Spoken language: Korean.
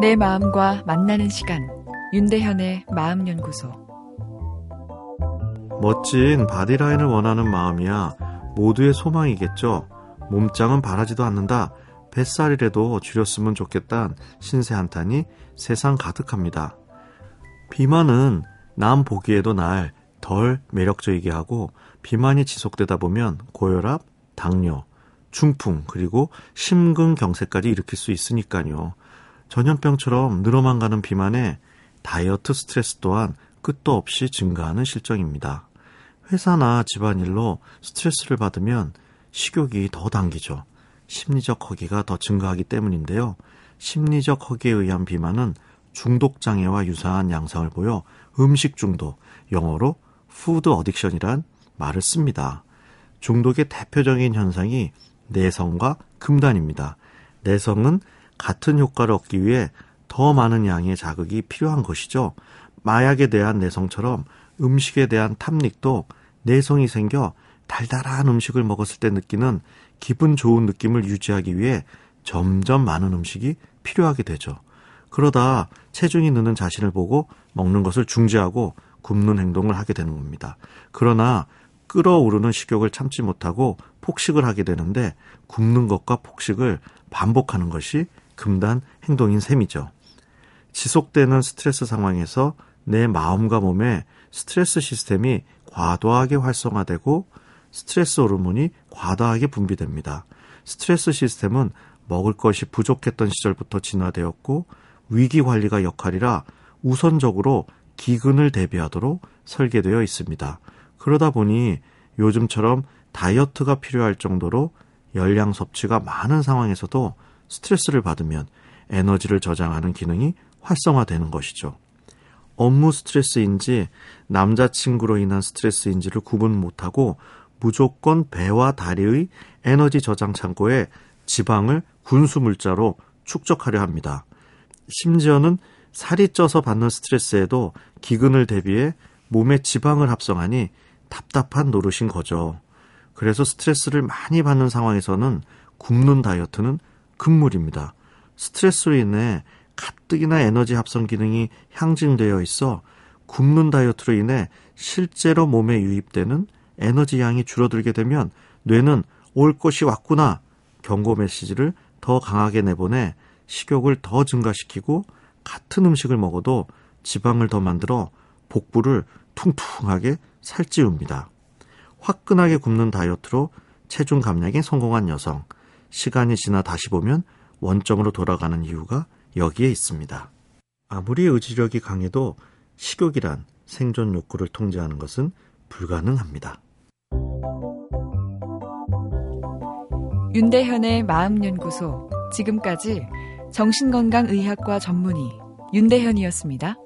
내 마음과 만나는 시간 윤대현의 마음연구소 멋진 body line을 원하는 마음이야 모두의 소망이겠죠. 몸짱은 바라지도 않는다. 뱃살이라도 줄였으면 좋겠단 신세 한탄이 세상 가득합니다. 비만은 남 보기에도 날 덜 매력적이게 하고 비만이 지속되다 보면 고혈압, 당뇨, 중풍, 그리고 심근경색까지 일으킬 수 있으니까요. 전염병처럼 늘어만 가는 비만에 다이어트 스트레스 또한 끝도 없이 증가하는 실정입니다. 회사나 집안일로 스트레스를 받으면 식욕이 더 당기죠. 심리적 허기가 더 증가하기 때문인데요. 심리적 허기에 의한 비만은 중독 장애와 유사한 양상을 보여 음식 중독, 영어로 food addiction이란 말을 씁니다. 중독의 대표적인 현상이 내성과 금단입니다. 내성은 같은 효과를 얻기 위해 더 많은 양의 자극이 필요한 것이죠. 마약에 대한 내성처럼 음식에 대한 탐닉도 내성이 생겨 달달한 음식을 먹었을 때 느끼는 기분 좋은 느낌을 유지하기 위해 점점 많은 음식이 필요하게 되죠. 그러다 체중이 느는 자신을 보고 먹는 것을 중지하고 굶는 행동을 하게 되는 겁니다. 그러나 끓어오르는 식욕을 참지 못하고 폭식을 하게 되는데 굶는 것과 폭식을 반복하는 것이 금단 행동인 셈이죠. 지속되는 스트레스 상황에서 내 마음과 몸에 스트레스 시스템이 과도하게 활성화되고 스트레스 호르몬이 과다하게 분비됩니다. 스트레스 시스템은 먹을 것이 부족했던 시절부터 진화되었고 위기 관리가 역할이라 우선적으로 기근을 대비하도록 설계되어 있습니다. 그러다 보니 요즘처럼 다이어트가 필요할 정도로 열량 섭취가 많은 상황에서도 스트레스를 받으면 에너지를 저장하는 기능이 활성화되는 것이죠. 업무 스트레스인지 남자친구로 인한 스트레스인지를 구분 못하고 무조건 배와 다리의 에너지 저장 창고에 지방을 군수 물자로 축적하려 합니다. 심지어는 살이 쪄서 받는 스트레스에도 기근을 대비해 몸에 지방을 합성하니 답답한 노릇인 거죠. 그래서 스트레스를 많이 받는 상황에서는 굶는 다이어트는 금물입니다. 스트레스로 인해 가뜩이나 에너지 합성 기능이 향진되어 있어 굶는 다이어트로 인해 실제로 몸에 유입되는 에너지 양이 줄어들게 되면 뇌는 올 것이 왔구나 경고 메시지를 더 강하게 내보내 식욕을 더 증가시키고 같은 음식을 먹어도 지방을 더 만들어 복부를 퉁퉁하게 살찌웁니다. 화끈하게 굶는 다이어트로 체중 감량에 성공한 여성. 시간이 지나 다시 보면 원점으로 돌아가는 이유가 여기에 있습니다. 아무리 의지력이 강해도 식욕이란 생존 욕구를 통제하는 것은 불가능합니다. 윤대현의 마음연구소. 지금까지 정신건강의학과 전문의 윤대현이었습니다.